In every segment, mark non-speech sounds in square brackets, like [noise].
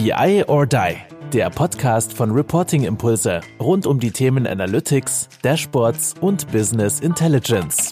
BI or Die, der Podcast von Reporting Impulse rund um die Themen Analytics, Dashboards und Business Intelligence.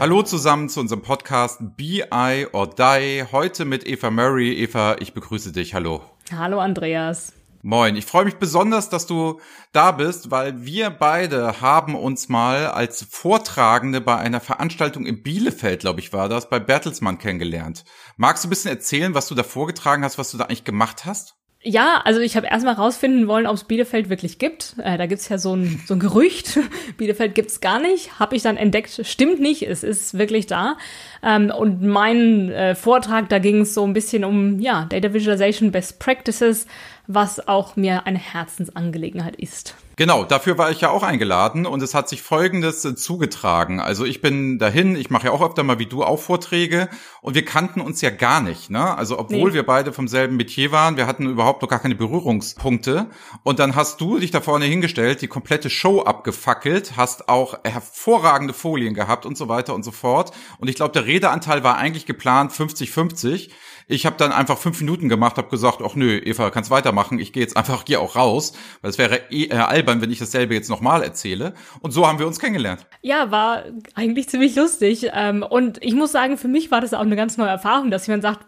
Hallo zusammen zu unserem Podcast BI or Die. Heute mit Eva Murray. Eva, ich begrüße dich. Hallo. Hallo Andreas. Moin, ich freue mich besonders, dass du da bist, weil wir beide haben uns mal als Vortragende bei einer Veranstaltung in Bielefeld, glaube ich, war das, bei Bertelsmann kennengelernt. Magst du ein bisschen erzählen, was du da vorgetragen hast, was du da eigentlich gemacht hast? Ja, also ich habe erstmal rausfinden wollen, ob es Bielefeld wirklich gibt. Äh, da gibt's ja so ein, so ein Gerücht. [laughs] Bielefeld gibt's gar nicht. Habe ich dann entdeckt, stimmt nicht, es ist wirklich da. Ähm, und mein äh, Vortrag, da ging es so ein bisschen um ja, Data Visualization Best Practices, was auch mir eine Herzensangelegenheit ist. Genau, dafür war ich ja auch eingeladen und es hat sich Folgendes äh, zugetragen. Also ich bin dahin, ich mache ja auch öfter mal wie du auch Vorträge und wir kannten uns ja gar nicht. Ne? Also obwohl nee. wir beide vom selben Metier waren, wir hatten überhaupt noch gar keine Berührungspunkte. Und dann hast du dich da vorne hingestellt, die komplette Show abgefackelt, hast auch hervorragende Folien gehabt und so weiter und so fort. Und ich glaube, der Redeanteil war eigentlich geplant 50-50. Ich habe dann einfach fünf Minuten gemacht, habe gesagt, ach nö, Eva, kannst weitermachen. Ich gehe jetzt einfach hier auch raus, weil es wäre eh, äh, albern, wenn ich dasselbe jetzt nochmal erzähle. Und so haben wir uns kennengelernt. Ja, war eigentlich ziemlich lustig. Ähm, und ich muss sagen, für mich war das auch eine ganz neue Erfahrung, dass jemand sagt,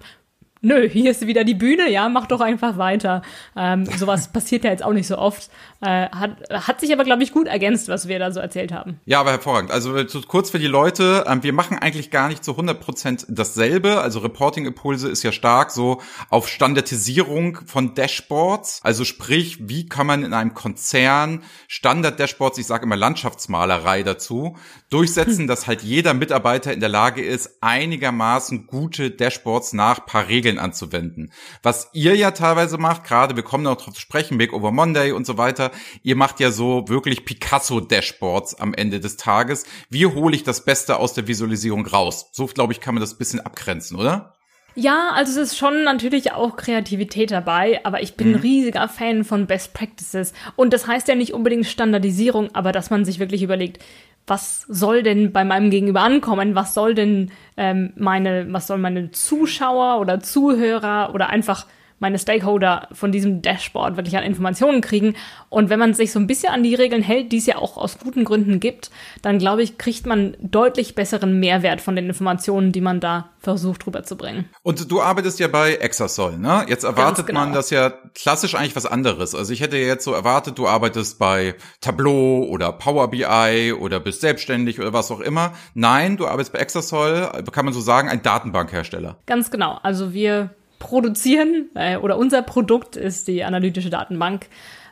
nö, hier ist wieder die Bühne, ja, mach doch einfach weiter. Ähm, sowas [laughs] passiert ja jetzt auch nicht so oft. Äh, hat, hat sich aber, glaube ich, gut ergänzt, was wir da so erzählt haben. Ja, aber hervorragend. Also kurz für die Leute, ähm, wir machen eigentlich gar nicht zu 100 Prozent dasselbe. Also Reporting-Impulse ist ja stark so auf Standardisierung von Dashboards. Also sprich, wie kann man in einem Konzern Standard-Dashboards, ich sage immer Landschaftsmalerei dazu, durchsetzen, [laughs] dass halt jeder Mitarbeiter in der Lage ist, einigermaßen gute Dashboards nach paar Regeln anzuwenden. Was ihr ja teilweise macht, gerade wir kommen noch drauf zu sprechen, Big Over Monday und so weiter, Ihr macht ja so wirklich Picasso-Dashboards am Ende des Tages. Wie hole ich das Beste aus der Visualisierung raus? So, glaube ich, kann man das ein bisschen abgrenzen, oder? Ja, also es ist schon natürlich auch Kreativität dabei, aber ich bin mhm. riesiger Fan von Best Practices. Und das heißt ja nicht unbedingt Standardisierung, aber dass man sich wirklich überlegt, was soll denn bei meinem Gegenüber ankommen? Was soll denn ähm, meine, was sollen meine Zuschauer oder Zuhörer oder einfach meine Stakeholder von diesem Dashboard wirklich an Informationen kriegen. Und wenn man sich so ein bisschen an die Regeln hält, die es ja auch aus guten Gründen gibt, dann glaube ich, kriegt man deutlich besseren Mehrwert von den Informationen, die man da versucht rüberzubringen. Und du arbeitest ja bei Exasol, ne? Jetzt erwartet genau. man das ja klassisch eigentlich was anderes. Also ich hätte jetzt so erwartet, du arbeitest bei Tableau oder Power BI oder bist selbstständig oder was auch immer. Nein, du arbeitest bei Exasol, kann man so sagen, ein Datenbankhersteller. Ganz genau. Also wir produzieren äh, oder unser Produkt ist die analytische Datenbank,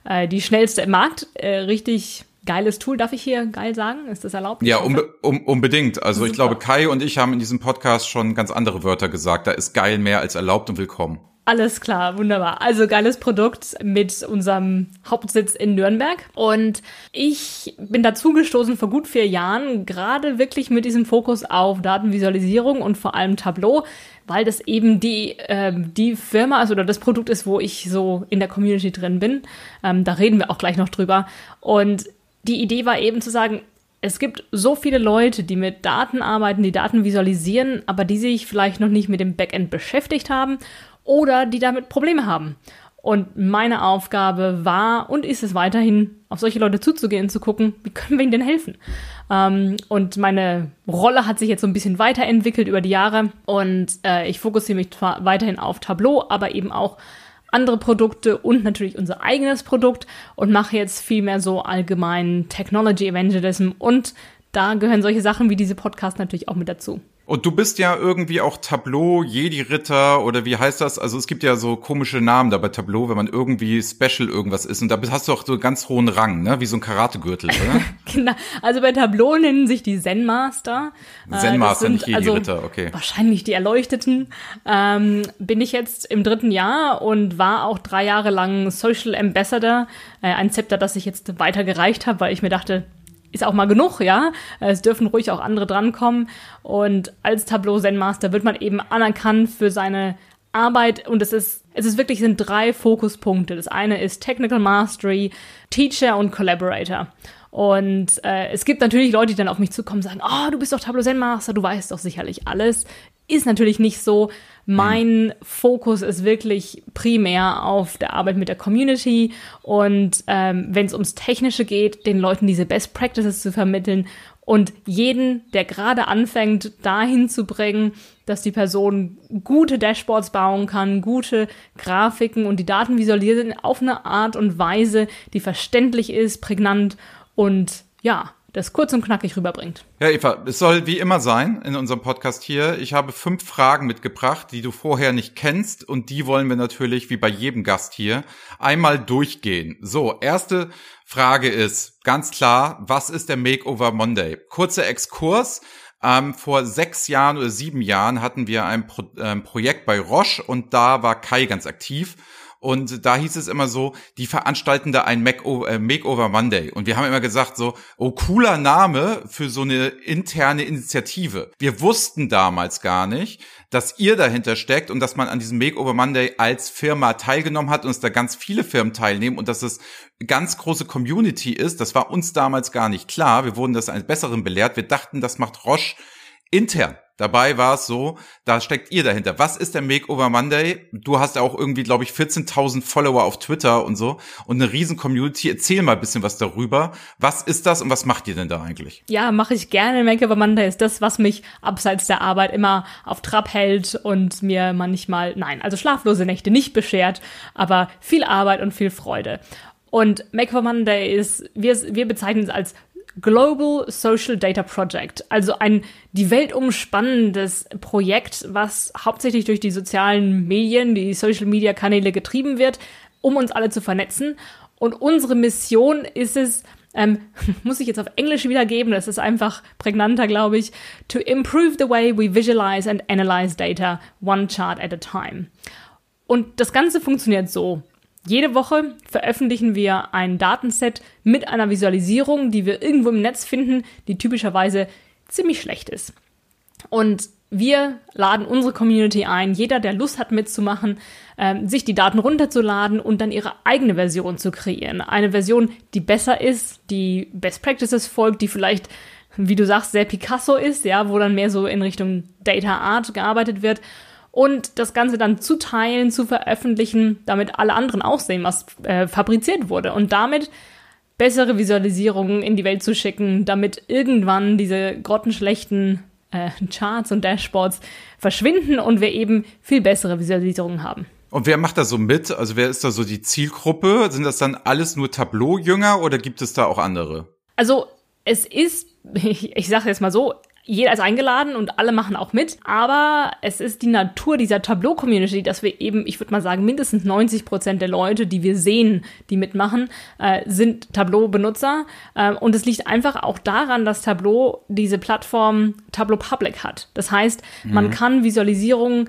äh, die schnellste im Markt. Äh, richtig geiles Tool. Darf ich hier geil sagen? Ist das erlaubt? Ja, unbe um, unbedingt. Also Super. ich glaube, Kai und ich haben in diesem Podcast schon ganz andere Wörter gesagt. Da ist geil mehr als erlaubt und willkommen. Alles klar, wunderbar. Also geiles Produkt mit unserem Hauptsitz in Nürnberg. Und ich bin dazu gestoßen vor gut vier Jahren, gerade wirklich mit diesem Fokus auf Datenvisualisierung und vor allem Tableau, weil das eben die, äh, die Firma ist oder das Produkt ist, wo ich so in der Community drin bin. Ähm, da reden wir auch gleich noch drüber. Und die Idee war eben zu sagen, es gibt so viele Leute, die mit Daten arbeiten, die Daten visualisieren, aber die sich vielleicht noch nicht mit dem Backend beschäftigt haben oder die damit Probleme haben. Und meine Aufgabe war und ist es weiterhin, auf solche Leute zuzugehen, zu gucken, wie können wir ihnen denn helfen? Ähm, und meine Rolle hat sich jetzt so ein bisschen weiterentwickelt über die Jahre und äh, ich fokussiere mich zwar weiterhin auf Tableau, aber eben auch andere Produkte und natürlich unser eigenes Produkt und mache jetzt viel mehr so allgemein Technology Evangelism und da gehören solche Sachen wie diese Podcast natürlich auch mit dazu. Und du bist ja irgendwie auch Tableau, Jedi-Ritter oder wie heißt das? Also es gibt ja so komische Namen da bei Tableau, wenn man irgendwie Special irgendwas ist. Und da hast du auch so einen ganz hohen Rang, ne? Wie so ein Karategürtel, oder? [laughs] genau. Also bei Tableau nennen sich die Zen Master. Äh, Zen Master, nicht Jedi-Ritter, also okay. Wahrscheinlich die Erleuchteten. Ähm, bin ich jetzt im dritten Jahr und war auch drei Jahre lang Social Ambassador. Äh, ein Zepter, das ich jetzt weitergereicht habe, weil ich mir dachte, ist auch mal genug, ja. Es dürfen ruhig auch andere drankommen. Und als Tableau Zen Master wird man eben anerkannt für seine Arbeit und es ist, es ist wirklich sind drei Fokuspunkte. Das eine ist Technical Mastery, Teacher und Collaborator. Und äh, es gibt natürlich Leute, die dann auf mich zukommen und sagen, oh, du bist doch Tableau Zen Master, du weißt doch sicherlich alles. Ist natürlich nicht so. Mein Fokus ist wirklich primär auf der Arbeit mit der Community und ähm, wenn es ums Technische geht, den Leuten diese Best Practices zu vermitteln und jeden, der gerade anfängt, dahin zu bringen, dass die Person gute Dashboards bauen kann, gute Grafiken und die Daten visualisieren auf eine Art und Weise, die verständlich ist, prägnant und ja, das kurz und knackig rüberbringt. Ja, Eva, es soll wie immer sein in unserem Podcast hier. Ich habe fünf Fragen mitgebracht, die du vorher nicht kennst und die wollen wir natürlich wie bei jedem Gast hier einmal durchgehen. So, erste Frage ist ganz klar, was ist der Makeover Monday? Kurzer Exkurs. Ähm, vor sechs Jahren oder sieben Jahren hatten wir ein Pro ähm, Projekt bei Roche und da war Kai ganz aktiv. Und da hieß es immer so, die veranstalten da ein äh, Makeover Monday. Und wir haben immer gesagt so, oh, cooler Name für so eine interne Initiative. Wir wussten damals gar nicht, dass ihr dahinter steckt und dass man an diesem Makeover Monday als Firma teilgenommen hat und dass da ganz viele Firmen teilnehmen und dass es ganz große Community ist. Das war uns damals gar nicht klar. Wir wurden das eines Besseren belehrt. Wir dachten, das macht Roche intern. Dabei war es so, da steckt ihr dahinter. Was ist der Makeover Monday? Du hast ja auch irgendwie, glaube ich, 14.000 Follower auf Twitter und so und eine riesen Community. Erzähl mal ein bisschen was darüber. Was ist das und was macht ihr denn da eigentlich? Ja, mache ich gerne. Makeover Monday ist das, was mich abseits der Arbeit immer auf Trab hält und mir manchmal, nein, also schlaflose Nächte nicht beschert, aber viel Arbeit und viel Freude. Und Makeover Monday ist, wir, wir bezeichnen es als Global Social Data Project, also ein die Welt umspannendes Projekt, was hauptsächlich durch die sozialen Medien, die Social Media Kanäle getrieben wird, um uns alle zu vernetzen. Und unsere Mission ist es, ähm, [laughs] muss ich jetzt auf Englisch wiedergeben, das ist einfach prägnanter, glaube ich, to improve the way we visualize and analyze data one chart at a time. Und das Ganze funktioniert so. Jede Woche veröffentlichen wir ein Datenset mit einer Visualisierung, die wir irgendwo im Netz finden, die typischerweise ziemlich schlecht ist. Und wir laden unsere Community ein, jeder, der Lust hat mitzumachen, äh, sich die Daten runterzuladen und dann ihre eigene Version zu kreieren. Eine Version, die besser ist, die Best Practices folgt, die vielleicht, wie du sagst, sehr Picasso ist, ja, wo dann mehr so in Richtung Data Art gearbeitet wird und das Ganze dann zu teilen, zu veröffentlichen, damit alle anderen auch sehen, was äh, fabriziert wurde und damit bessere Visualisierungen in die Welt zu schicken, damit irgendwann diese grottenschlechten äh, Charts und Dashboards verschwinden und wir eben viel bessere Visualisierungen haben. Und wer macht da so mit? Also wer ist da so die Zielgruppe? Sind das dann alles nur Tableau-Jünger oder gibt es da auch andere? Also es ist, ich, [laughs] ich sage jetzt mal so, jeder ist eingeladen und alle machen auch mit. Aber es ist die Natur dieser Tableau-Community, dass wir eben, ich würde mal sagen, mindestens 90 Prozent der Leute, die wir sehen, die mitmachen, äh, sind Tableau-Benutzer. Äh, und es liegt einfach auch daran, dass Tableau diese Plattform Tableau Public hat. Das heißt, mhm. man kann Visualisierungen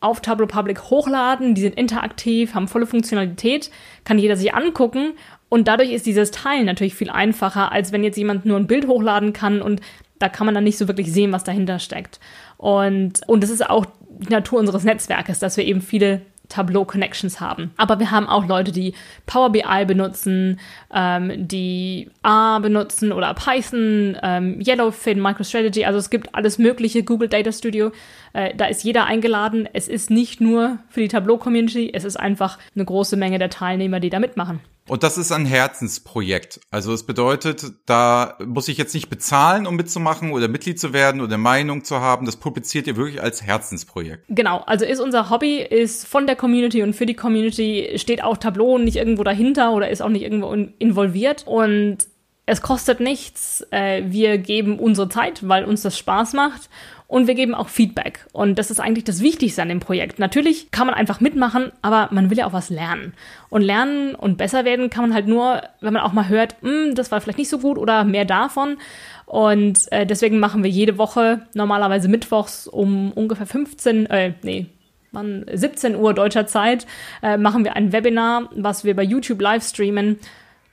auf Tableau Public hochladen, die sind interaktiv, haben volle Funktionalität, kann jeder sich angucken und dadurch ist dieses Teilen natürlich viel einfacher, als wenn jetzt jemand nur ein Bild hochladen kann und da kann man dann nicht so wirklich sehen, was dahinter steckt. Und, und das ist auch die Natur unseres Netzwerkes, dass wir eben viele Tableau-Connections haben. Aber wir haben auch Leute, die Power BI benutzen, ähm, die R benutzen oder Python, ähm, Yellowfin, MicroStrategy. Also es gibt alles Mögliche, Google Data Studio. Äh, da ist jeder eingeladen. Es ist nicht nur für die Tableau-Community, es ist einfach eine große Menge der Teilnehmer, die da mitmachen. Und das ist ein Herzensprojekt. Also es bedeutet, da muss ich jetzt nicht bezahlen, um mitzumachen oder Mitglied zu werden oder Meinung zu haben. Das publiziert ihr wirklich als Herzensprojekt. Genau, also ist unser Hobby, ist von der Community und für die Community steht auch Tableau nicht irgendwo dahinter oder ist auch nicht irgendwo involviert. Und es kostet nichts. Äh, wir geben unsere Zeit, weil uns das Spaß macht und wir geben auch Feedback. Und das ist eigentlich das Wichtigste an dem Projekt. Natürlich kann man einfach mitmachen, aber man will ja auch was lernen. Und lernen und besser werden kann man halt nur, wenn man auch mal hört, hm, das war vielleicht nicht so gut oder mehr davon. Und äh, deswegen machen wir jede Woche, normalerweise mittwochs um ungefähr 15, äh, nee, 17 Uhr deutscher Zeit, äh, machen wir ein Webinar, was wir bei YouTube live streamen,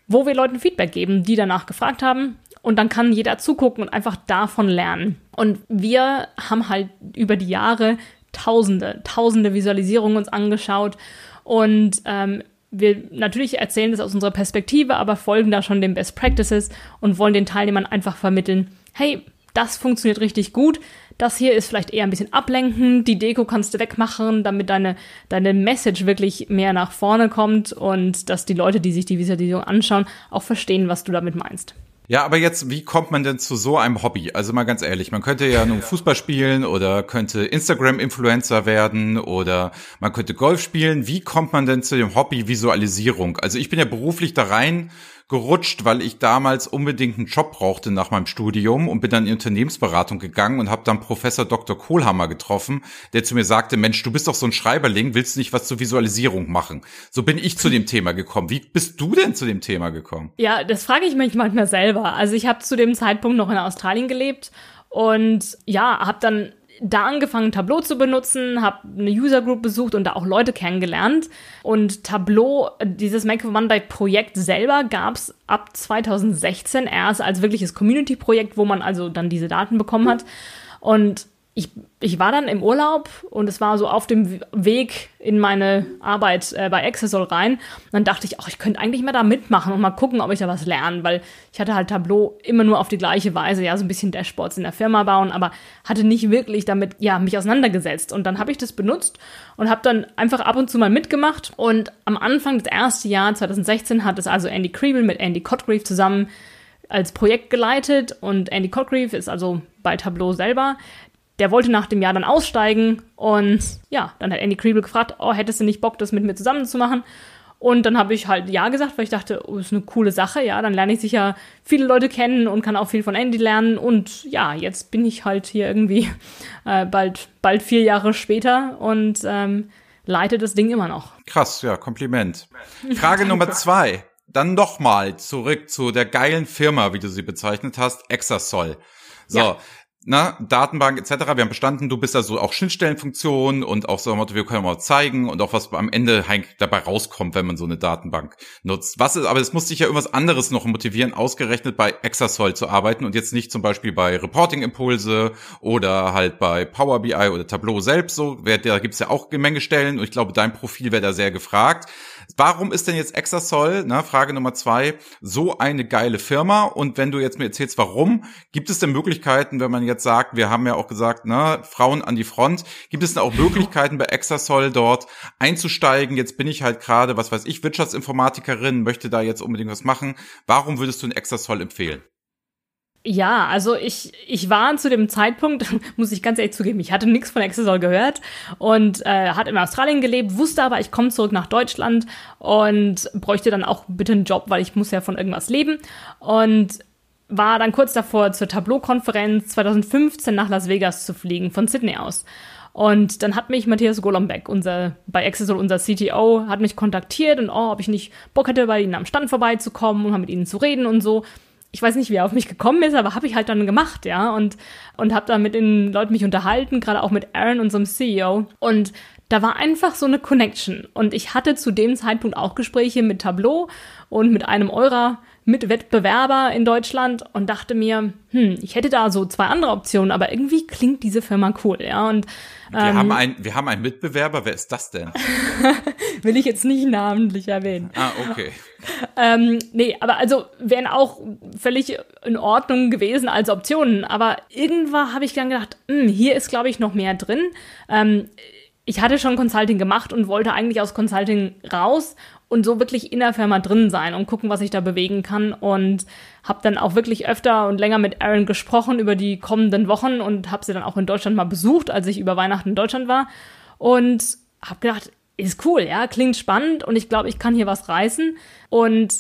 wo wir Leuten Feedback geben, die danach gefragt haben. Und dann kann jeder zugucken und einfach davon lernen. Und wir haben halt über die Jahre tausende, tausende Visualisierungen uns angeschaut. Und ähm, wir natürlich erzählen das aus unserer Perspektive, aber folgen da schon den Best Practices und wollen den Teilnehmern einfach vermitteln, hey, das funktioniert richtig gut. Das hier ist vielleicht eher ein bisschen ablenkend. Die Deko kannst du wegmachen, damit deine, deine Message wirklich mehr nach vorne kommt und dass die Leute, die sich die Visualisierung anschauen, auch verstehen, was du damit meinst. Ja, aber jetzt, wie kommt man denn zu so einem Hobby? Also mal ganz ehrlich, man könnte ja nur Fußball spielen oder könnte Instagram-Influencer werden oder man könnte Golf spielen. Wie kommt man denn zu dem Hobby Visualisierung? Also ich bin ja beruflich da rein gerutscht, weil ich damals unbedingt einen Job brauchte nach meinem Studium und bin dann in Unternehmensberatung gegangen und habe dann Professor Dr. Kohlhammer getroffen, der zu mir sagte, Mensch, du bist doch so ein Schreiberling, willst du nicht was zur Visualisierung machen? So bin ich zu dem Thema gekommen. Wie bist du denn zu dem Thema gekommen? Ja, das frage ich mich manchmal selber. Also ich habe zu dem Zeitpunkt noch in Australien gelebt und ja, habe dann da angefangen, Tableau zu benutzen, habe eine User Group besucht und da auch Leute kennengelernt. Und Tableau, dieses Make of Monday Projekt selber gab es ab 2016 erst als wirkliches Community-Projekt, wo man also dann diese Daten bekommen hat. Und ich, ich war dann im Urlaub und es war so auf dem Weg in meine Arbeit äh, bei Accessol rein. Und dann dachte ich, ach, ich könnte eigentlich mal da mitmachen und mal gucken, ob ich da was lerne, weil ich hatte halt Tableau immer nur auf die gleiche Weise, ja, so ein bisschen Dashboards in der Firma bauen, aber hatte nicht wirklich damit, ja, mich auseinandergesetzt. Und dann habe ich das benutzt und habe dann einfach ab und zu mal mitgemacht. Und am Anfang des ersten Jahr 2016 hat es also Andy Kriebel mit Andy Cotgreave zusammen als Projekt geleitet und Andy Cotgreave ist also bei Tableau selber der wollte nach dem Jahr dann aussteigen und ja, dann hat Andy Kriebel gefragt, oh, hättest du nicht Bock, das mit mir zusammen zu machen? Und dann habe ich halt ja gesagt, weil ich dachte, oh, ist eine coole Sache, ja, dann lerne ich sicher viele Leute kennen und kann auch viel von Andy lernen. Und ja, jetzt bin ich halt hier irgendwie [laughs] äh, bald, bald vier Jahre später und ähm, leite das Ding immer noch. Krass, ja, Kompliment. Frage [laughs] Nummer zwei. Dann nochmal zurück zu der geilen Firma, wie du sie bezeichnet hast, Exasol. So, ja na, Datenbank etc. Wir haben bestanden, du bist also auch Schnittstellenfunktion und auch so wir können mal zeigen und auch was am Ende dabei rauskommt, wenn man so eine Datenbank nutzt. Was ist, aber es muss sich ja irgendwas anderes noch motivieren, ausgerechnet bei Exasol zu arbeiten und jetzt nicht zum Beispiel bei Reporting Impulse oder halt bei Power BI oder Tableau selbst so. Da gibt's ja auch Gemenge Stellen und ich glaube, dein Profil wäre da sehr gefragt. Warum ist denn jetzt Exasol, na, Frage Nummer zwei, so eine geile Firma? Und wenn du jetzt mir erzählst, warum, gibt es denn Möglichkeiten, wenn man jetzt sagt, wir haben ja auch gesagt, na, Frauen an die Front, gibt es denn auch Möglichkeiten bei Exasol dort einzusteigen? Jetzt bin ich halt gerade, was weiß ich, Wirtschaftsinformatikerin, möchte da jetzt unbedingt was machen. Warum würdest du ein Exasol empfehlen? Ja, also ich, ich war zu dem Zeitpunkt, [laughs] muss ich ganz ehrlich zugeben, ich hatte nichts von Accessol gehört und äh, hat in Australien gelebt, wusste aber, ich komme zurück nach Deutschland und bräuchte dann auch bitte einen Job, weil ich muss ja von irgendwas leben. Und war dann kurz davor, zur Tableau-Konferenz 2015 nach Las Vegas zu fliegen, von Sydney aus. Und dann hat mich Matthias Golombek, unser, bei Accessol unser CTO, hat mich kontaktiert und oh, ob ich nicht Bock hätte, bei ihnen am Stand vorbeizukommen und mal mit ihnen zu reden und so ich weiß nicht, wie er auf mich gekommen ist, aber habe ich halt dann gemacht, ja, und und habe da mit den Leuten mich unterhalten, gerade auch mit Aaron, unserem CEO und da war einfach so eine Connection und ich hatte zu dem Zeitpunkt auch Gespräche mit Tableau und mit einem eurer Mitwettbewerber in Deutschland und dachte mir, hm, ich hätte da so zwei andere Optionen, aber irgendwie klingt diese Firma cool, ja. Und wir ähm, haben ein, wir haben einen Mitbewerber. Wer ist das denn? [laughs] will ich jetzt nicht namentlich erwähnen. Ah, okay. Ähm, nee, aber also wären auch völlig in Ordnung gewesen als Optionen. Aber irgendwann habe ich dann gedacht, hm, hier ist, glaube ich, noch mehr drin. Ähm, ich hatte schon Consulting gemacht und wollte eigentlich aus Consulting raus und so wirklich in der Firma drin sein und gucken, was ich da bewegen kann. Und habe dann auch wirklich öfter und länger mit Aaron gesprochen über die kommenden Wochen und habe sie dann auch in Deutschland mal besucht, als ich über Weihnachten in Deutschland war. Und habe gedacht, ist cool, ja, klingt spannend und ich glaube, ich kann hier was reißen. Und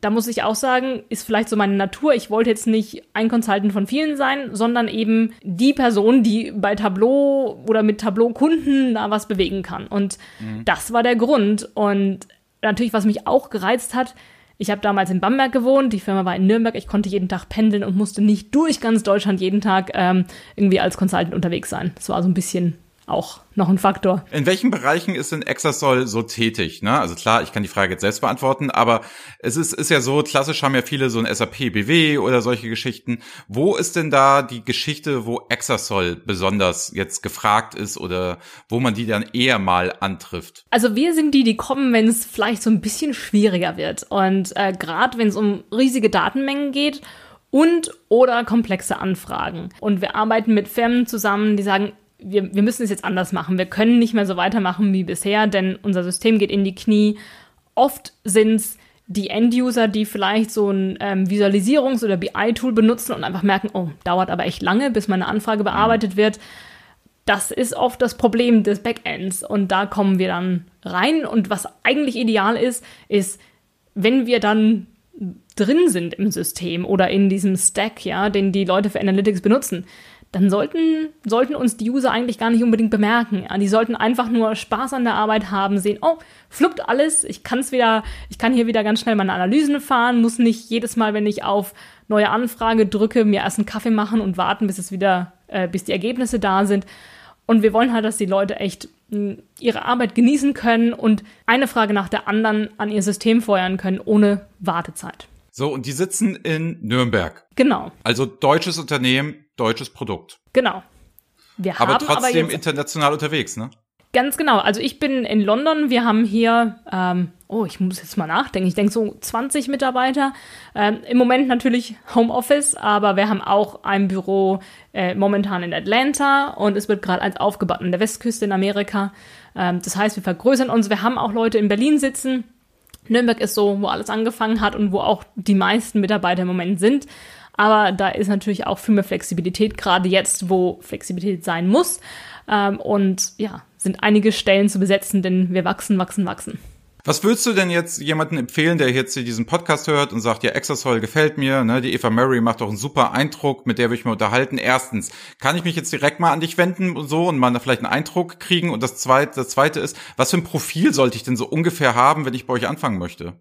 da muss ich auch sagen, ist vielleicht so meine Natur. Ich wollte jetzt nicht ein Consultant von vielen sein, sondern eben die Person, die bei Tableau oder mit Tableau-Kunden da was bewegen kann. Und mhm. das war der Grund. Und natürlich, was mich auch gereizt hat, ich habe damals in Bamberg gewohnt, die Firma war in Nürnberg, ich konnte jeden Tag pendeln und musste nicht durch ganz Deutschland jeden Tag ähm, irgendwie als Consultant unterwegs sein. Das war so ein bisschen auch noch ein Faktor. In welchen Bereichen ist denn Exasol so tätig? Ne? Also klar, ich kann die Frage jetzt selbst beantworten, aber es ist, ist ja so, klassisch haben ja viele so ein SAP BW oder solche Geschichten. Wo ist denn da die Geschichte, wo Exasol besonders jetzt gefragt ist oder wo man die dann eher mal antrifft? Also wir sind die, die kommen, wenn es vielleicht so ein bisschen schwieriger wird. Und äh, gerade wenn es um riesige Datenmengen geht und oder komplexe Anfragen. Und wir arbeiten mit Firmen zusammen, die sagen, wir, wir müssen es jetzt anders machen. Wir können nicht mehr so weitermachen wie bisher, denn unser System geht in die Knie. Oft sind es die End-User, die vielleicht so ein ähm, Visualisierungs- oder BI-Tool benutzen und einfach merken, oh, dauert aber echt lange, bis meine Anfrage bearbeitet wird. Das ist oft das Problem des Backends und da kommen wir dann rein. Und was eigentlich ideal ist, ist, wenn wir dann drin sind im System oder in diesem Stack, ja, den die Leute für Analytics benutzen, dann sollten, sollten uns die User eigentlich gar nicht unbedingt bemerken. Ja, die sollten einfach nur Spaß an der Arbeit haben, sehen, oh, fluppt alles, ich kann es wieder, ich kann hier wieder ganz schnell meine Analysen fahren, muss nicht jedes Mal, wenn ich auf neue Anfrage drücke, mir erst einen Kaffee machen und warten, bis es wieder, äh, bis die Ergebnisse da sind. Und wir wollen halt, dass die Leute echt mh, ihre Arbeit genießen können und eine Frage nach der anderen an ihr System feuern können, ohne Wartezeit. So, und die sitzen in Nürnberg. Genau. Also deutsches Unternehmen, deutsches Produkt. Genau. Wir aber haben trotzdem aber international unterwegs, ne? Ganz genau. Also ich bin in London. Wir haben hier, ähm, oh, ich muss jetzt mal nachdenken. Ich denke so 20 Mitarbeiter. Ähm, Im Moment natürlich Homeoffice, aber wir haben auch ein Büro äh, momentan in Atlanta und es wird gerade eins aufgebaut an der Westküste in Amerika. Ähm, das heißt, wir vergrößern uns. Wir haben auch Leute in Berlin sitzen. Nürnberg ist so, wo alles angefangen hat und wo auch die meisten Mitarbeiter im Moment sind. Aber da ist natürlich auch viel mehr Flexibilität, gerade jetzt, wo Flexibilität sein muss. Ähm, und ja, sind einige Stellen zu besetzen, denn wir wachsen, wachsen, wachsen. Was würdest du denn jetzt jemanden empfehlen, der jetzt hier diesen Podcast hört und sagt, ja, Exasol gefällt mir, ne, die Eva Murray macht doch einen super Eindruck, mit der will ich mir unterhalten. Erstens, kann ich mich jetzt direkt mal an dich wenden und so und mal vielleicht einen Eindruck kriegen? Und das zweite, das zweite ist, was für ein Profil sollte ich denn so ungefähr haben, wenn ich bei euch anfangen möchte?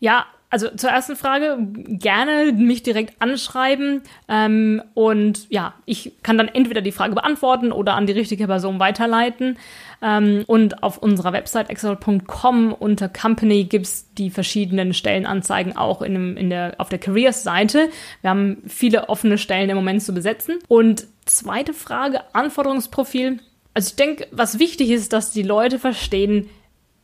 Ja, also zur ersten Frage, gerne mich direkt anschreiben ähm, und ja, ich kann dann entweder die Frage beantworten oder an die richtige Person weiterleiten. Ähm, und auf unserer Website excel.com unter Company gibt's die verschiedenen Stellenanzeigen auch in, in der, auf der Careers-Seite. Wir haben viele offene Stellen im Moment zu besetzen. Und zweite Frage, Anforderungsprofil. Also ich denke, was wichtig ist, dass die Leute verstehen,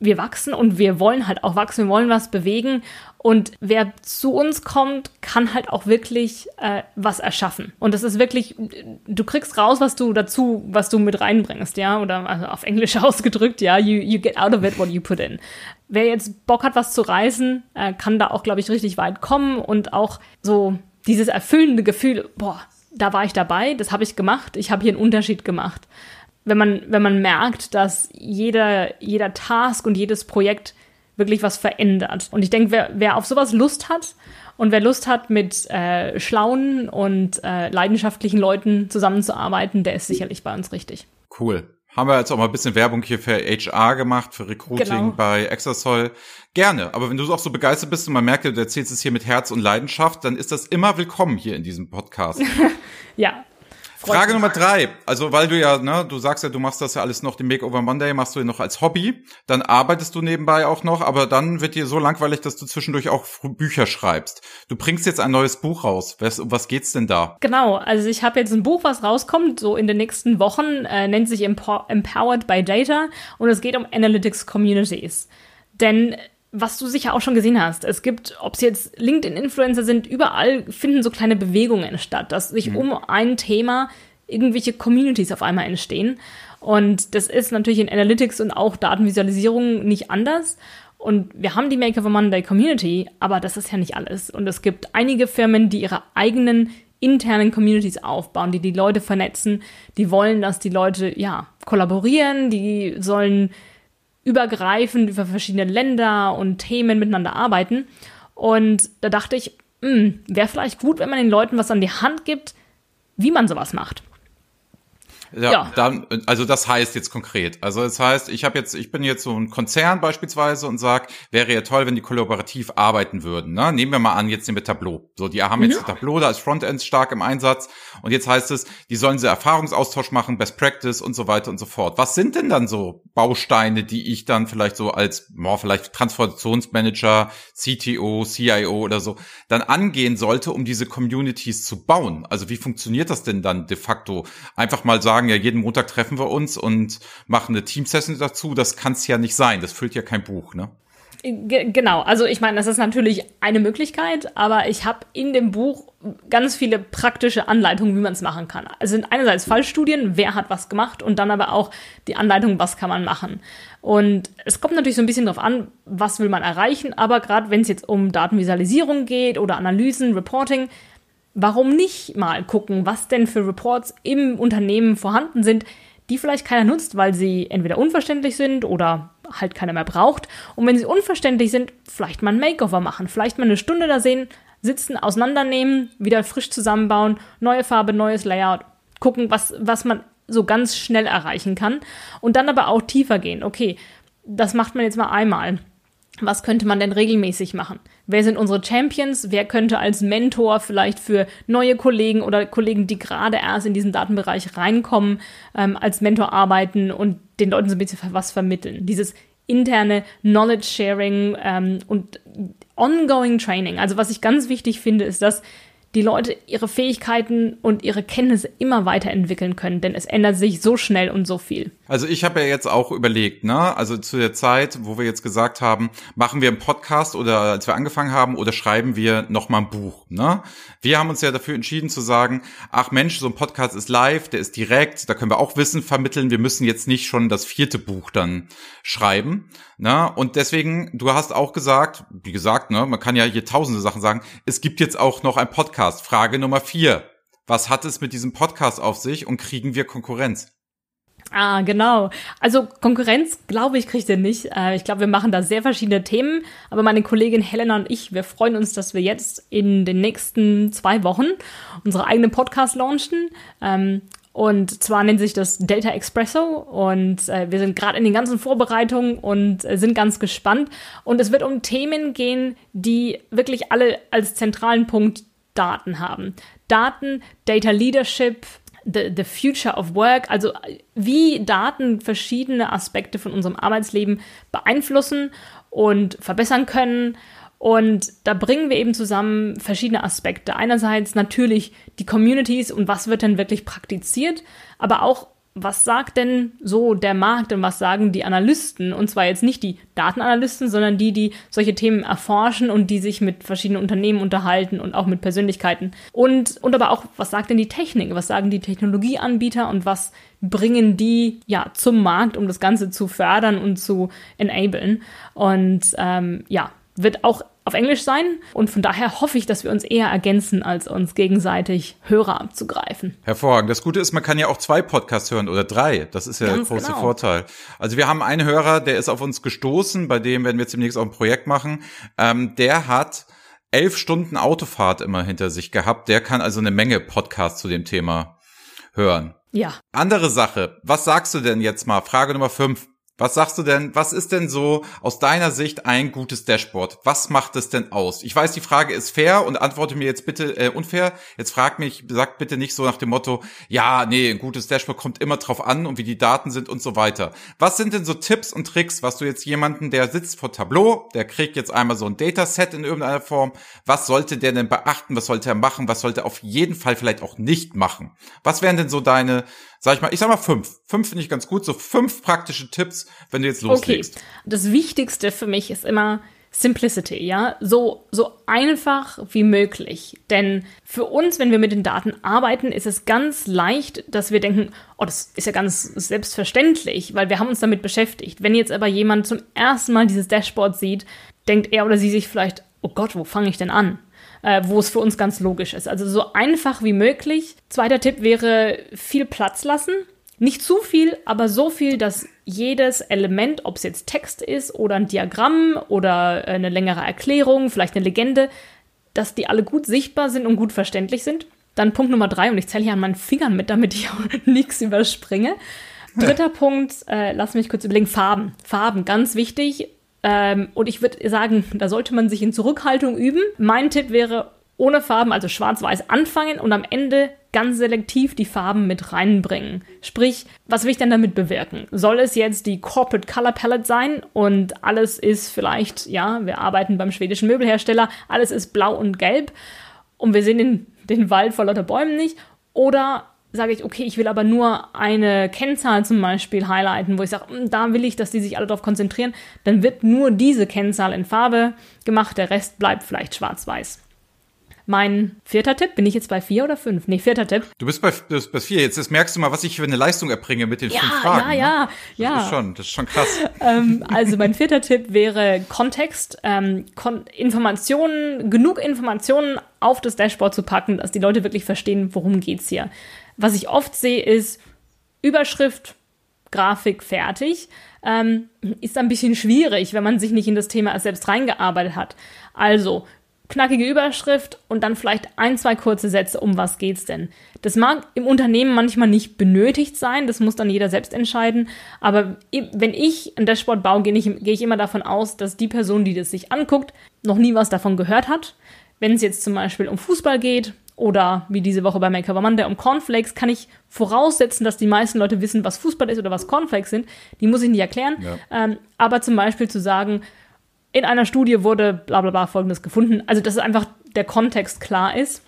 wir wachsen und wir wollen halt auch wachsen, wir wollen was bewegen. Und wer zu uns kommt, kann halt auch wirklich äh, was erschaffen. Und das ist wirklich, du kriegst raus, was du dazu, was du mit reinbringst, ja, oder also auf Englisch [laughs] ausgedrückt, ja, you, you get out of it what you put in. Wer jetzt Bock hat, was zu reißen, äh, kann da auch, glaube ich, richtig weit kommen und auch so dieses erfüllende Gefühl, boah, da war ich dabei, das habe ich gemacht, ich habe hier einen Unterschied gemacht wenn man, wenn man merkt, dass jeder, jeder Task und jedes Projekt wirklich was verändert. Und ich denke, wer, wer auf sowas Lust hat und wer Lust hat, mit äh, schlauen und äh, leidenschaftlichen Leuten zusammenzuarbeiten, der ist sicherlich bei uns richtig. Cool. Haben wir jetzt auch mal ein bisschen Werbung hier für HR gemacht, für Recruiting genau. bei Exasol. Gerne. Aber wenn du auch so begeistert bist und man merkt, du erzählst es hier mit Herz und Leidenschaft, dann ist das immer willkommen hier in diesem Podcast. [laughs] ja, Frage Nummer drei. Also, weil du ja, ne, du sagst ja, du machst das ja alles noch, den Makeover Monday machst du ja noch als Hobby. Dann arbeitest du nebenbei auch noch, aber dann wird dir so langweilig, dass du zwischendurch auch Bücher schreibst. Du bringst jetzt ein neues Buch raus. Was, um was geht's denn da? Genau. Also, ich habe jetzt ein Buch, was rauskommt, so in den nächsten Wochen, äh, nennt sich Empowered by Data und es geht um Analytics Communities. Denn was du sicher auch schon gesehen hast. Es gibt, ob es jetzt LinkedIn-Influencer sind, überall finden so kleine Bewegungen statt, dass sich mhm. um ein Thema irgendwelche Communities auf einmal entstehen. Und das ist natürlich in Analytics und auch Datenvisualisierung nicht anders. Und wir haben die Make of a Monday Community, aber das ist ja nicht alles. Und es gibt einige Firmen, die ihre eigenen internen Communities aufbauen, die die Leute vernetzen, die wollen, dass die Leute, ja, kollaborieren, die sollen übergreifend über verschiedene Länder und Themen miteinander arbeiten. Und da dachte ich, hm, wäre vielleicht gut, wenn man den Leuten was an die Hand gibt, wie man sowas macht. Ja, ja, dann, also das heißt jetzt konkret. Also das heißt, ich habe jetzt, ich bin jetzt so ein Konzern beispielsweise und sag, wäre ja toll, wenn die kollaborativ arbeiten würden. Ne? Nehmen wir mal an, jetzt mit Tableau. So, die haben jetzt mhm. Tableau da als Frontend stark im Einsatz und jetzt heißt es, die sollen sie Erfahrungsaustausch machen, Best Practice und so weiter und so fort. Was sind denn dann so Bausteine, die ich dann vielleicht so als, boah, vielleicht Transformationsmanager, CTO, CIO oder so, dann angehen sollte, um diese Communities zu bauen? Also wie funktioniert das denn dann de facto? Einfach mal sagen, sagen, ja, jeden Montag treffen wir uns und machen eine Team-Session dazu. Das kann es ja nicht sein. Das füllt ja kein Buch, ne? Genau, also ich meine, das ist natürlich eine Möglichkeit, aber ich habe in dem Buch ganz viele praktische Anleitungen, wie man es machen kann. Also sind einerseits Fallstudien, wer hat was gemacht und dann aber auch die Anleitung, was kann man machen. Und es kommt natürlich so ein bisschen darauf an, was will man erreichen, aber gerade wenn es jetzt um Datenvisualisierung geht oder Analysen, Reporting, warum nicht mal gucken, was denn für Reports im Unternehmen vorhanden sind, die vielleicht keiner nutzt, weil sie entweder unverständlich sind oder halt keiner mehr braucht. Und wenn sie unverständlich sind, vielleicht mal ein Makeover machen, vielleicht mal eine Stunde da sehen, sitzen, auseinandernehmen, wieder frisch zusammenbauen, neue Farbe, neues Layout, gucken, was, was man so ganz schnell erreichen kann. Und dann aber auch tiefer gehen. Okay, das macht man jetzt mal einmal. Was könnte man denn regelmäßig machen? Wer sind unsere Champions? Wer könnte als Mentor vielleicht für neue Kollegen oder Kollegen, die gerade erst in diesen Datenbereich reinkommen, ähm, als Mentor arbeiten und den Leuten so ein bisschen was vermitteln? Dieses interne Knowledge Sharing ähm, und ongoing Training. Also was ich ganz wichtig finde, ist, dass die Leute ihre Fähigkeiten und ihre Kenntnisse immer weiterentwickeln können, denn es ändert sich so schnell und so viel. Also ich habe ja jetzt auch überlegt, ne, also zu der Zeit, wo wir jetzt gesagt haben, machen wir einen Podcast oder als wir angefangen haben oder schreiben wir noch mal ein Buch, ne? Wir haben uns ja dafür entschieden zu sagen, ach Mensch, so ein Podcast ist live, der ist direkt, da können wir auch Wissen vermitteln, wir müssen jetzt nicht schon das vierte Buch dann schreiben, ne? Und deswegen, du hast auch gesagt, wie gesagt, ne, man kann ja hier tausende Sachen sagen, es gibt jetzt auch noch ein Podcast. Frage Nummer vier. Was hat es mit diesem Podcast auf sich und kriegen wir Konkurrenz? Ah, genau. Also Konkurrenz, glaube ich, kriegt ihr nicht. Äh, ich glaube, wir machen da sehr verschiedene Themen. Aber meine Kollegin Helena und ich, wir freuen uns, dass wir jetzt in den nächsten zwei Wochen unsere eigene Podcast launchen. Ähm, und zwar nennt sich das Data Expresso und äh, wir sind gerade in den ganzen Vorbereitungen und äh, sind ganz gespannt. Und es wird um Themen gehen, die wirklich alle als zentralen Punkt Daten haben. Daten, Data Leadership, the, the Future of Work, also wie Daten verschiedene Aspekte von unserem Arbeitsleben beeinflussen und verbessern können. Und da bringen wir eben zusammen verschiedene Aspekte. Einerseits natürlich die Communities und was wird denn wirklich praktiziert, aber auch was sagt denn so der Markt und was sagen die Analysten? Und zwar jetzt nicht die Datenanalysten, sondern die, die solche Themen erforschen und die sich mit verschiedenen Unternehmen unterhalten und auch mit Persönlichkeiten. Und, und aber auch, was sagt denn die Technik? Was sagen die Technologieanbieter und was bringen die ja zum Markt, um das Ganze zu fördern und zu enablen? Und ähm, ja, wird auch auf Englisch sein. Und von daher hoffe ich, dass wir uns eher ergänzen, als uns gegenseitig Hörer abzugreifen. Hervorragend. Das Gute ist, man kann ja auch zwei Podcasts hören oder drei. Das ist ja Ganz der große genau. Vorteil. Also wir haben einen Hörer, der ist auf uns gestoßen, bei dem werden wir demnächst auch ein Projekt machen. Ähm, der hat elf Stunden Autofahrt immer hinter sich gehabt. Der kann also eine Menge Podcasts zu dem Thema hören. Ja. Andere Sache. Was sagst du denn jetzt mal? Frage Nummer fünf. Was sagst du denn, was ist denn so aus deiner Sicht ein gutes Dashboard? Was macht es denn aus? Ich weiß, die Frage ist fair und antworte mir jetzt bitte äh, unfair. Jetzt frag mich, sag bitte nicht so nach dem Motto, ja, nee, ein gutes Dashboard kommt immer drauf an und wie die Daten sind und so weiter. Was sind denn so Tipps und Tricks, was du jetzt jemanden, der sitzt vor Tableau, der kriegt jetzt einmal so ein Dataset in irgendeiner Form, was sollte der denn beachten, was sollte er machen, was sollte er auf jeden Fall vielleicht auch nicht machen? Was wären denn so deine sag ich mal, ich sag mal fünf. Fünf finde ich ganz gut. So fünf praktische Tipps, wenn du jetzt loslegst. Okay. Das Wichtigste für mich ist immer Simplicity, ja. So, so einfach wie möglich. Denn für uns, wenn wir mit den Daten arbeiten, ist es ganz leicht, dass wir denken, oh, das ist ja ganz selbstverständlich, weil wir haben uns damit beschäftigt. Wenn jetzt aber jemand zum ersten Mal dieses Dashboard sieht, denkt er oder sie sich vielleicht, oh Gott, wo fange ich denn an? Äh, wo es für uns ganz logisch ist. Also so einfach wie möglich. Zweiter Tipp wäre viel Platz lassen. Nicht zu viel, aber so viel, dass jedes Element, ob es jetzt Text ist oder ein Diagramm oder eine längere Erklärung, vielleicht eine Legende, dass die alle gut sichtbar sind und gut verständlich sind. Dann Punkt Nummer drei, und ich zähle hier an meinen Fingern mit, damit ich [laughs] auch nichts überspringe. Dritter Punkt, äh, lass mich kurz überlegen, Farben. Farben, ganz wichtig. Ähm, und ich würde sagen, da sollte man sich in Zurückhaltung üben. Mein Tipp wäre, ohne Farben, also schwarz-weiß anfangen und am Ende ganz selektiv die Farben mit reinbringen. Sprich, was will ich denn damit bewirken? Soll es jetzt die Corporate Color Palette sein und alles ist vielleicht, ja, wir arbeiten beim schwedischen Möbelhersteller, alles ist blau und gelb und wir sehen den, den Wald vor lauter Bäumen nicht? Oder sage ich, okay, ich will aber nur eine Kennzahl zum Beispiel highlighten, wo ich sage, hm, da will ich, dass die sich alle darauf konzentrieren, dann wird nur diese Kennzahl in Farbe gemacht, der Rest bleibt vielleicht schwarz-weiß. Mein vierter Tipp, bin ich jetzt bei vier oder fünf? Nee, vierter Tipp. Du bist bei, du bist bei vier. Jetzt, jetzt merkst du mal, was ich für eine Leistung erbringe mit den ja, fünf Fragen. Ja, ja, ne? ja. Das ist schon, das ist schon krass. [laughs] ähm, also mein vierter Tipp wäre Kontext, ähm, Kon Informationen, genug Informationen auf das Dashboard zu packen, dass die Leute wirklich verstehen, worum geht's hier. Was ich oft sehe, ist Überschrift, Grafik fertig. Ähm, ist ein bisschen schwierig, wenn man sich nicht in das Thema selbst reingearbeitet hat. Also knackige Überschrift und dann vielleicht ein, zwei kurze Sätze, um was geht's denn. Das mag im Unternehmen manchmal nicht benötigt sein, das muss dann jeder selbst entscheiden, aber wenn ich ein Dashboard baue, gehe ich, gehe ich immer davon aus, dass die Person, die das sich anguckt, noch nie was davon gehört hat. Wenn es jetzt zum Beispiel um Fußball geht oder wie diese Woche bei Make Monday um Cornflakes, kann ich voraussetzen, dass die meisten Leute wissen, was Fußball ist oder was Cornflakes sind. Die muss ich nicht erklären. Ja. Ähm, aber zum Beispiel zu sagen, in einer Studie wurde bla bla bla folgendes gefunden. Also, dass einfach der Kontext klar ist.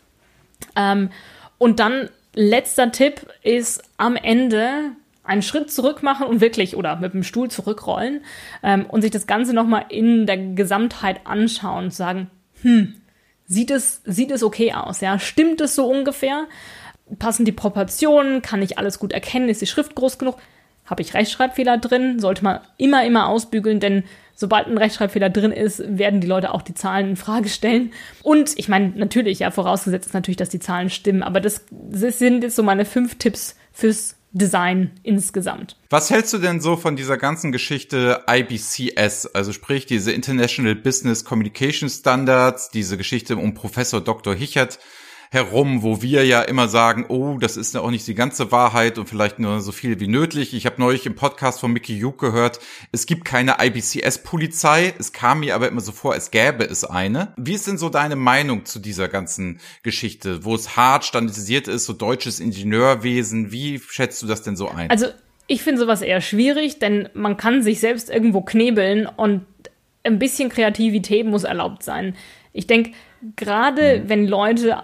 Ähm, und dann letzter Tipp ist am Ende einen Schritt zurück machen und wirklich oder mit dem Stuhl zurückrollen ähm, und sich das Ganze nochmal in der Gesamtheit anschauen und sagen, hm, sieht es, sieht es okay aus, ja? Stimmt es so ungefähr? Passen die Proportionen? Kann ich alles gut erkennen? Ist die Schrift groß genug? Habe ich Rechtschreibfehler drin? Sollte man immer, immer ausbügeln, denn sobald ein Rechtschreibfehler drin ist, werden die Leute auch die Zahlen in Frage stellen. Und ich meine, natürlich, ja, vorausgesetzt ist natürlich, dass die Zahlen stimmen, aber das, das sind jetzt so meine fünf Tipps fürs Design insgesamt. Was hältst du denn so von dieser ganzen Geschichte IBCS, also sprich diese International Business Communication Standards, diese Geschichte um Professor Dr. Hichert, herum, wo wir ja immer sagen, oh, das ist ja auch nicht die ganze Wahrheit und vielleicht nur so viel wie nötig. Ich habe neulich im Podcast von Mickey Juke gehört, es gibt keine IBCS-Polizei. Es kam mir aber immer so vor, es gäbe es eine. Wie ist denn so deine Meinung zu dieser ganzen Geschichte, wo es hart standardisiert ist, so deutsches Ingenieurwesen? Wie schätzt du das denn so ein? Also ich finde sowas eher schwierig, denn man kann sich selbst irgendwo knebeln und ein bisschen Kreativität muss erlaubt sein. Ich denke, gerade mhm. wenn Leute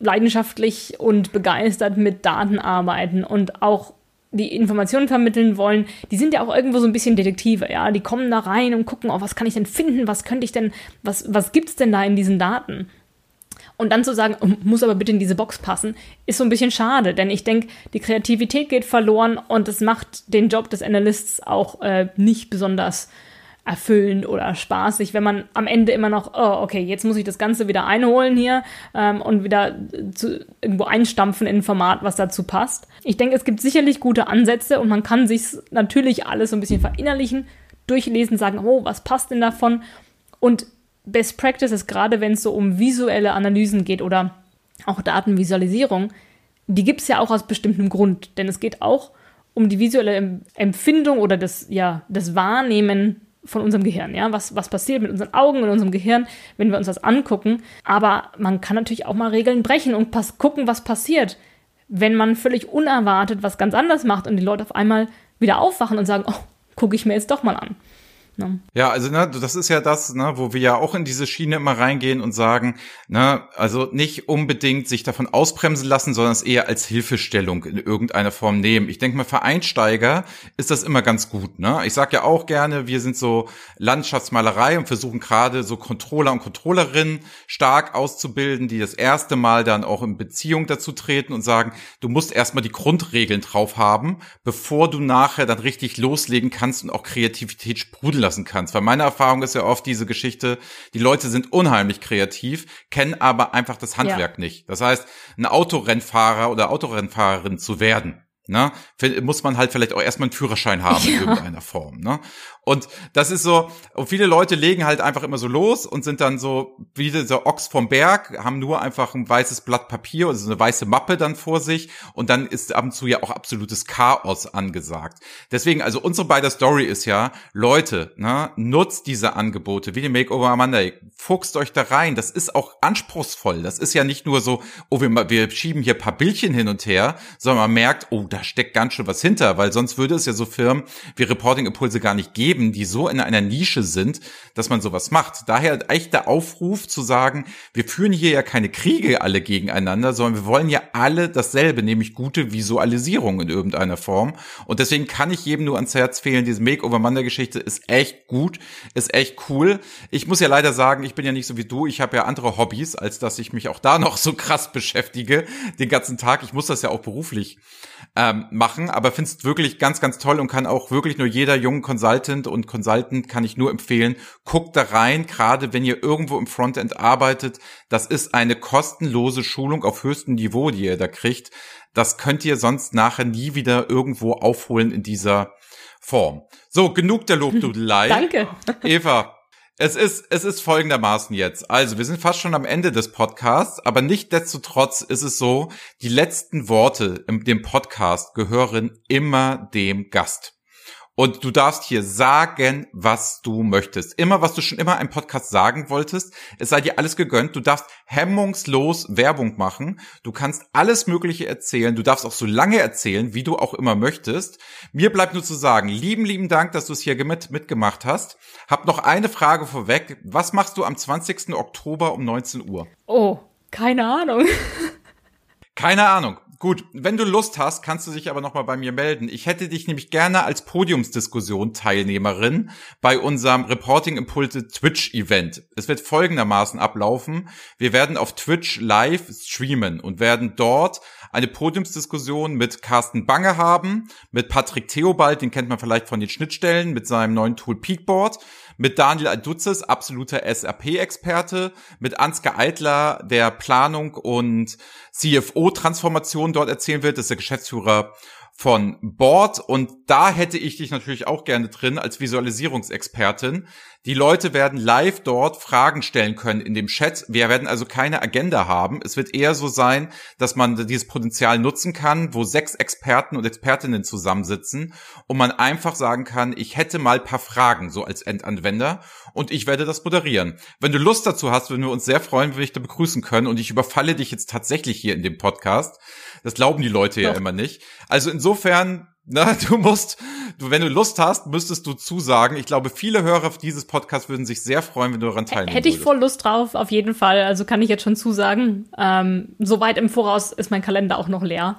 leidenschaftlich und begeistert mit Daten arbeiten und auch die Informationen vermitteln wollen, die sind ja auch irgendwo so ein bisschen Detektive, ja. Die kommen da rein und gucken, oh, was kann ich denn finden, was könnte ich denn, was, was gibt's denn da in diesen Daten? Und dann zu sagen, oh, muss aber bitte in diese Box passen, ist so ein bisschen schade, denn ich denke, die Kreativität geht verloren und es macht den Job des Analysts auch äh, nicht besonders erfüllend oder spaßig, wenn man am Ende immer noch, oh, okay, jetzt muss ich das Ganze wieder einholen hier ähm, und wieder zu, irgendwo einstampfen in ein Format, was dazu passt. Ich denke, es gibt sicherlich gute Ansätze und man kann sich natürlich alles so ein bisschen verinnerlichen, durchlesen, sagen, oh, was passt denn davon? Und Best Practice ist gerade, wenn es so um visuelle Analysen geht oder auch Datenvisualisierung, die gibt es ja auch aus bestimmtem Grund, denn es geht auch um die visuelle Empfindung oder das, ja, das Wahrnehmen von unserem Gehirn, ja, was, was passiert mit unseren Augen und unserem Gehirn, wenn wir uns das angucken. Aber man kann natürlich auch mal Regeln brechen und gucken, was passiert, wenn man völlig unerwartet was ganz anders macht und die Leute auf einmal wieder aufwachen und sagen, oh, gucke ich mir jetzt doch mal an. Ne? Ja, also ne, das ist ja das, ne, wo wir ja auch in diese Schiene immer reingehen und sagen, ne, also nicht unbedingt sich davon ausbremsen lassen, sondern es eher als Hilfestellung in irgendeiner Form nehmen. Ich denke mal, für Einsteiger ist das immer ganz gut. Ne? Ich sage ja auch gerne, wir sind so Landschaftsmalerei und versuchen gerade so Controller und Controllerinnen stark auszubilden, die das erste Mal dann auch in Beziehung dazu treten und sagen, du musst erstmal die Grundregeln drauf haben, bevor du nachher dann richtig loslegen kannst und auch Kreativität sprudeln lassen kannst. Weil meine Erfahrung ist ja oft diese Geschichte, die Leute sind unheimlich kreativ, kennen aber einfach das Handwerk ja. nicht. Das heißt, ein Autorennfahrer oder Autorennfahrerin zu werden, Ne? Muss man halt vielleicht auch erstmal einen Führerschein haben [laughs] ja. in irgendeiner Form. Ne? Und das ist so, und viele Leute legen halt einfach immer so los und sind dann so wie dieser Ochs vom Berg, haben nur einfach ein weißes Blatt Papier oder so eine weiße Mappe dann vor sich und dann ist ab und zu ja auch absolutes Chaos angesagt. Deswegen, also unsere beide Story ist ja, Leute, ne, nutzt diese Angebote wie die Makeover Monday, fuchst euch da rein, das ist auch anspruchsvoll. Das ist ja nicht nur so, oh, wir, wir schieben hier paar Bildchen hin und her, sondern man merkt, oh, da steckt ganz schön was hinter, weil sonst würde es ja so Firmen wie Reporting Impulse gar nicht geben, die so in einer Nische sind, dass man sowas macht. Daher echt der Aufruf zu sagen, wir führen hier ja keine Kriege alle gegeneinander, sondern wir wollen ja alle dasselbe, nämlich gute Visualisierung in irgendeiner Form. Und deswegen kann ich jedem nur ans Herz fehlen, diese Make-over-Manda-Geschichte ist echt gut, ist echt cool. Ich muss ja leider sagen, ich bin ja nicht so wie du, ich habe ja andere Hobbys, als dass ich mich auch da noch so krass beschäftige den ganzen Tag. Ich muss das ja auch beruflich ähm, machen, aber finde es wirklich ganz, ganz toll und kann auch wirklich nur jeder jungen Consultant und Consultant kann ich nur empfehlen, guckt da rein, gerade wenn ihr irgendwo im Frontend arbeitet. Das ist eine kostenlose Schulung auf höchstem Niveau, die ihr da kriegt. Das könnt ihr sonst nachher nie wieder irgendwo aufholen in dieser Form. So, genug der Lobdudelei. [laughs] Danke. Eva, es ist, es ist folgendermaßen jetzt. Also, wir sind fast schon am Ende des Podcasts, aber nichtdestotrotz ist es so, die letzten Worte in dem Podcast gehören immer dem Gast. Und du darfst hier sagen, was du möchtest. Immer, was du schon immer im Podcast sagen wolltest. Es sei dir alles gegönnt. Du darfst hemmungslos Werbung machen. Du kannst alles Mögliche erzählen. Du darfst auch so lange erzählen, wie du auch immer möchtest. Mir bleibt nur zu sagen, lieben, lieben Dank, dass du es hier mit, mitgemacht hast. Hab noch eine Frage vorweg. Was machst du am 20. Oktober um 19 Uhr? Oh, keine Ahnung. Keine Ahnung. Gut, wenn du Lust hast, kannst du dich aber nochmal bei mir melden. Ich hätte dich nämlich gerne als Podiumsdiskussion Teilnehmerin bei unserem Reporting Impulse Twitch Event. Es wird folgendermaßen ablaufen. Wir werden auf Twitch live streamen und werden dort eine Podiumsdiskussion mit Carsten Bange haben, mit Patrick Theobald, den kennt man vielleicht von den Schnittstellen, mit seinem neuen Tool Peakboard, mit Daniel Aduzes, absoluter SAP-Experte, mit Ansgar Eitler, der Planung und CFO-Transformation dort erzählen wird, das ist der Geschäftsführer von Board und da hätte ich dich natürlich auch gerne drin als Visualisierungsexpertin. Die Leute werden live dort Fragen stellen können in dem Chat. Wir werden also keine Agenda haben. Es wird eher so sein, dass man dieses Potenzial nutzen kann, wo sechs Experten und Expertinnen zusammensitzen und man einfach sagen kann, ich hätte mal paar Fragen so als Endanwender und ich werde das moderieren. Wenn du Lust dazu hast, würden wir uns sehr freuen, wenn wir dich da begrüßen können und ich überfalle dich jetzt tatsächlich hier in dem Podcast. Das glauben die Leute ja Doch. immer nicht. Also insofern, na, [laughs] du musst, du, wenn du Lust hast, müsstest du zusagen. Ich glaube, viele Hörer dieses Podcasts würden sich sehr freuen, wenn du daran teilnehmen Hätte ich voll Lust drauf, auf jeden Fall. Also kann ich jetzt schon zusagen. Ähm, Soweit im Voraus ist mein Kalender auch noch leer.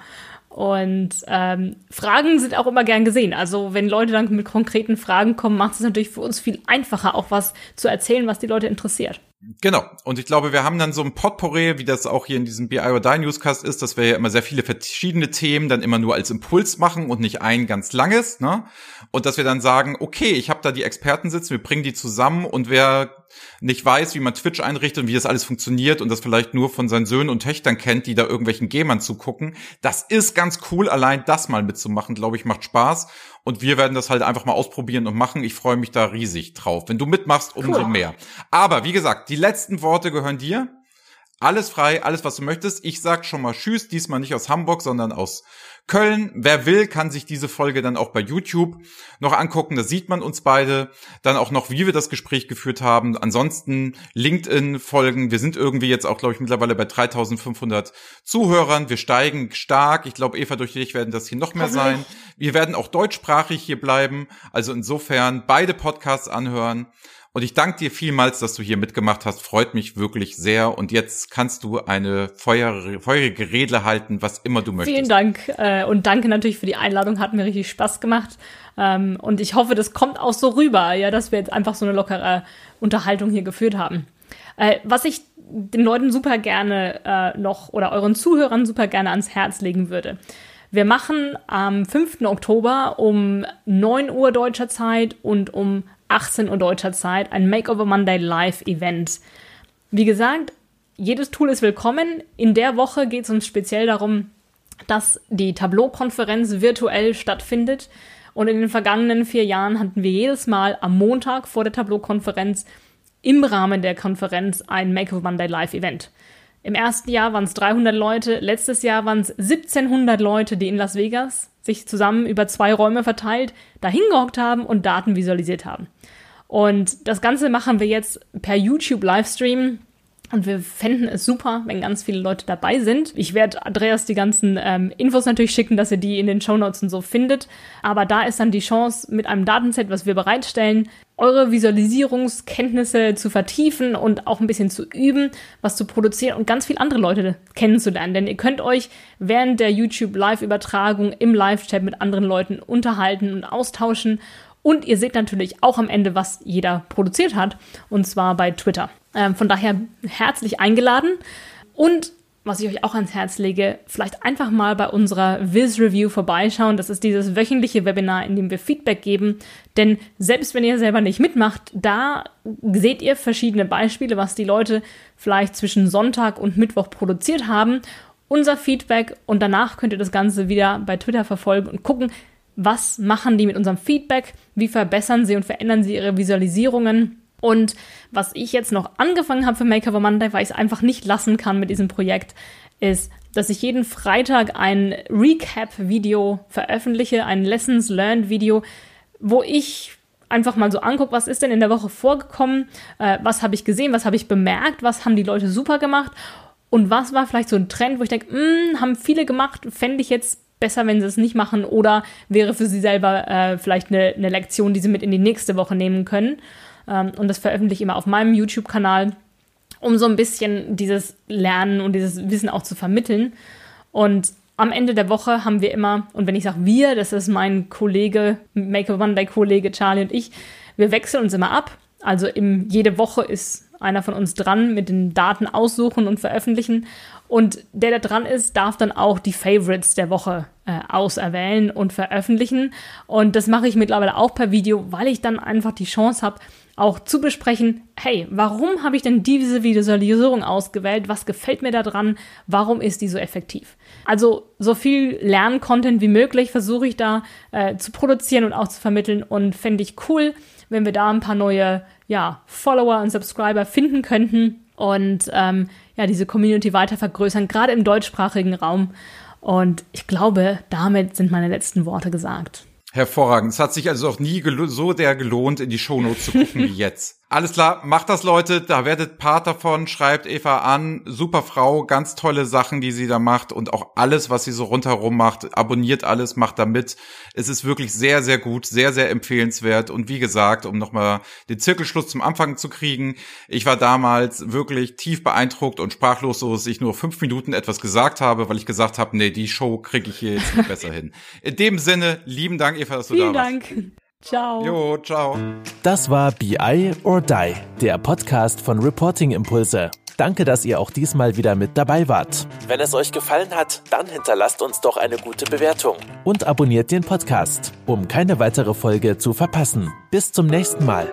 Und ähm, Fragen sind auch immer gern gesehen. Also wenn Leute dann mit konkreten Fragen kommen, macht es natürlich für uns viel einfacher, auch was zu erzählen, was die Leute interessiert. Genau. Und ich glaube, wir haben dann so ein Potpourri, wie das auch hier in diesem BI or Die Newscast ist, dass wir ja immer sehr viele verschiedene Themen dann immer nur als Impuls machen und nicht ein ganz langes, ne? Und dass wir dann sagen, okay, ich habe da die Experten sitzen, wir bringen die zusammen und wer nicht weiß, wie man Twitch einrichtet und wie das alles funktioniert und das vielleicht nur von seinen Söhnen und Töchtern kennt, die da irgendwelchen Gamern zugucken, das ist ganz cool, allein das mal mitzumachen, glaube ich, macht Spaß. Und wir werden das halt einfach mal ausprobieren und machen. Ich freue mich da riesig drauf. Wenn du mitmachst, umso cool. mehr. Aber wie gesagt, die letzten Worte gehören dir. Alles frei, alles was du möchtest. Ich sag schon mal Tschüss, diesmal nicht aus Hamburg, sondern aus Köln. Wer will, kann sich diese Folge dann auch bei YouTube noch angucken. Da sieht man uns beide. Dann auch noch, wie wir das Gespräch geführt haben. Ansonsten LinkedIn-Folgen. Wir sind irgendwie jetzt auch, glaube ich, mittlerweile bei 3500 Zuhörern. Wir steigen stark. Ich glaube, Eva, durch dich werden das hier noch mehr sein. Wir werden auch deutschsprachig hier bleiben. Also insofern beide Podcasts anhören. Und ich danke dir vielmals, dass du hier mitgemacht hast. Freut mich wirklich sehr. Und jetzt kannst du eine feuer, feurige Rede halten, was immer du möchtest. Vielen Dank. Äh, und danke natürlich für die Einladung. Hat mir richtig Spaß gemacht. Ähm, und ich hoffe, das kommt auch so rüber, ja, dass wir jetzt einfach so eine lockere Unterhaltung hier geführt haben. Äh, was ich den Leuten super gerne äh, noch oder euren Zuhörern super gerne ans Herz legen würde. Wir machen am 5. Oktober um 9 Uhr deutscher Zeit und um 18 Uhr deutscher Zeit ein Makeover Monday Live Event. Wie gesagt, jedes Tool ist willkommen. In der Woche geht es uns speziell darum, dass die Tableau-Konferenz virtuell stattfindet. Und in den vergangenen vier Jahren hatten wir jedes Mal am Montag vor der Tableau-Konferenz im Rahmen der Konferenz ein Makeover Monday Live Event. Im ersten Jahr waren es 300 Leute, letztes Jahr waren es 1700 Leute, die in Las Vegas sich zusammen über zwei Räume verteilt dahin gehockt haben und Daten visualisiert haben. Und das Ganze machen wir jetzt per YouTube Livestream Und wir fänden es super, wenn ganz viele Leute dabei sind. Ich werde Andreas die ganzen ähm, Infos natürlich schicken, dass ihr die in den Show Notes und so findet. Aber da ist dann die Chance, mit einem Datenset, was wir bereitstellen, eure Visualisierungskenntnisse zu vertiefen und auch ein bisschen zu üben, was zu produzieren und ganz viele andere Leute kennenzulernen. Denn ihr könnt euch während der YouTube Live-Übertragung im Live-Chat mit anderen Leuten unterhalten und austauschen. Und ihr seht natürlich auch am Ende, was jeder produziert hat. Und zwar bei Twitter. Ähm, von daher herzlich eingeladen. Und was ich euch auch ans Herz lege, vielleicht einfach mal bei unserer Viz Review vorbeischauen. Das ist dieses wöchentliche Webinar, in dem wir Feedback geben. Denn selbst wenn ihr selber nicht mitmacht, da seht ihr verschiedene Beispiele, was die Leute vielleicht zwischen Sonntag und Mittwoch produziert haben. Unser Feedback und danach könnt ihr das Ganze wieder bei Twitter verfolgen und gucken, was machen die mit unserem Feedback, wie verbessern sie und verändern sie ihre Visualisierungen? Und was ich jetzt noch angefangen habe für Makeover Monday, weil ich es einfach nicht lassen kann mit diesem Projekt, ist, dass ich jeden Freitag ein Recap-Video veröffentliche, ein Lessons Learned-Video, wo ich einfach mal so angucke, was ist denn in der Woche vorgekommen, äh, was habe ich gesehen, was habe ich bemerkt, was haben die Leute super gemacht? Und was war vielleicht so ein Trend, wo ich denke, hm, haben viele gemacht, fände ich jetzt besser, wenn sie es nicht machen oder wäre für sie selber äh, vielleicht eine, eine Lektion, die sie mit in die nächste Woche nehmen können. Ähm, und das veröffentliche ich immer auf meinem YouTube-Kanal, um so ein bisschen dieses Lernen und dieses Wissen auch zu vermitteln. Und am Ende der Woche haben wir immer, und wenn ich sage wir, das ist mein Kollege, Make a One Day Kollege Charlie und ich, wir wechseln uns immer ab. Also im, jede Woche ist einer von uns dran mit den Daten aussuchen und veröffentlichen. Und der, der dran ist, darf dann auch die Favorites der Woche äh, auserwählen und veröffentlichen. Und das mache ich mittlerweile auch per Video, weil ich dann einfach die Chance habe, auch zu besprechen, hey, warum habe ich denn diese Visualisierung ausgewählt? Was gefällt mir daran? Warum ist die so effektiv? Also so viel Lerncontent wie möglich versuche ich da äh, zu produzieren und auch zu vermitteln und fände ich cool, wenn wir da ein paar neue ja, Follower und Subscriber finden könnten und ähm, ja, diese Community weiter vergrößern, gerade im deutschsprachigen Raum. Und ich glaube, damit sind meine letzten Worte gesagt. Hervorragend. Es hat sich also auch nie so der gelohnt, in die Shownotes zu gucken wie [laughs] jetzt. Alles klar, macht das Leute, da werdet Part davon, schreibt Eva an, super Frau, ganz tolle Sachen, die sie da macht und auch alles, was sie so rundherum macht, abonniert alles, macht da mit. Es ist wirklich sehr, sehr gut, sehr, sehr empfehlenswert und wie gesagt, um nochmal den Zirkelschluss zum Anfang zu kriegen, ich war damals wirklich tief beeindruckt und sprachlos, so dass ich nur fünf Minuten etwas gesagt habe, weil ich gesagt habe, nee, die Show kriege ich hier jetzt nicht [laughs] besser hin. In dem Sinne, lieben Dank, Eva, dass du Vielen da warst. Vielen Dank. Ciao. Jo, ciao. Das war BI or Die, der Podcast von Reporting Impulse. Danke, dass ihr auch diesmal wieder mit dabei wart. Wenn es euch gefallen hat, dann hinterlasst uns doch eine gute Bewertung und abonniert den Podcast, um keine weitere Folge zu verpassen. Bis zum nächsten Mal.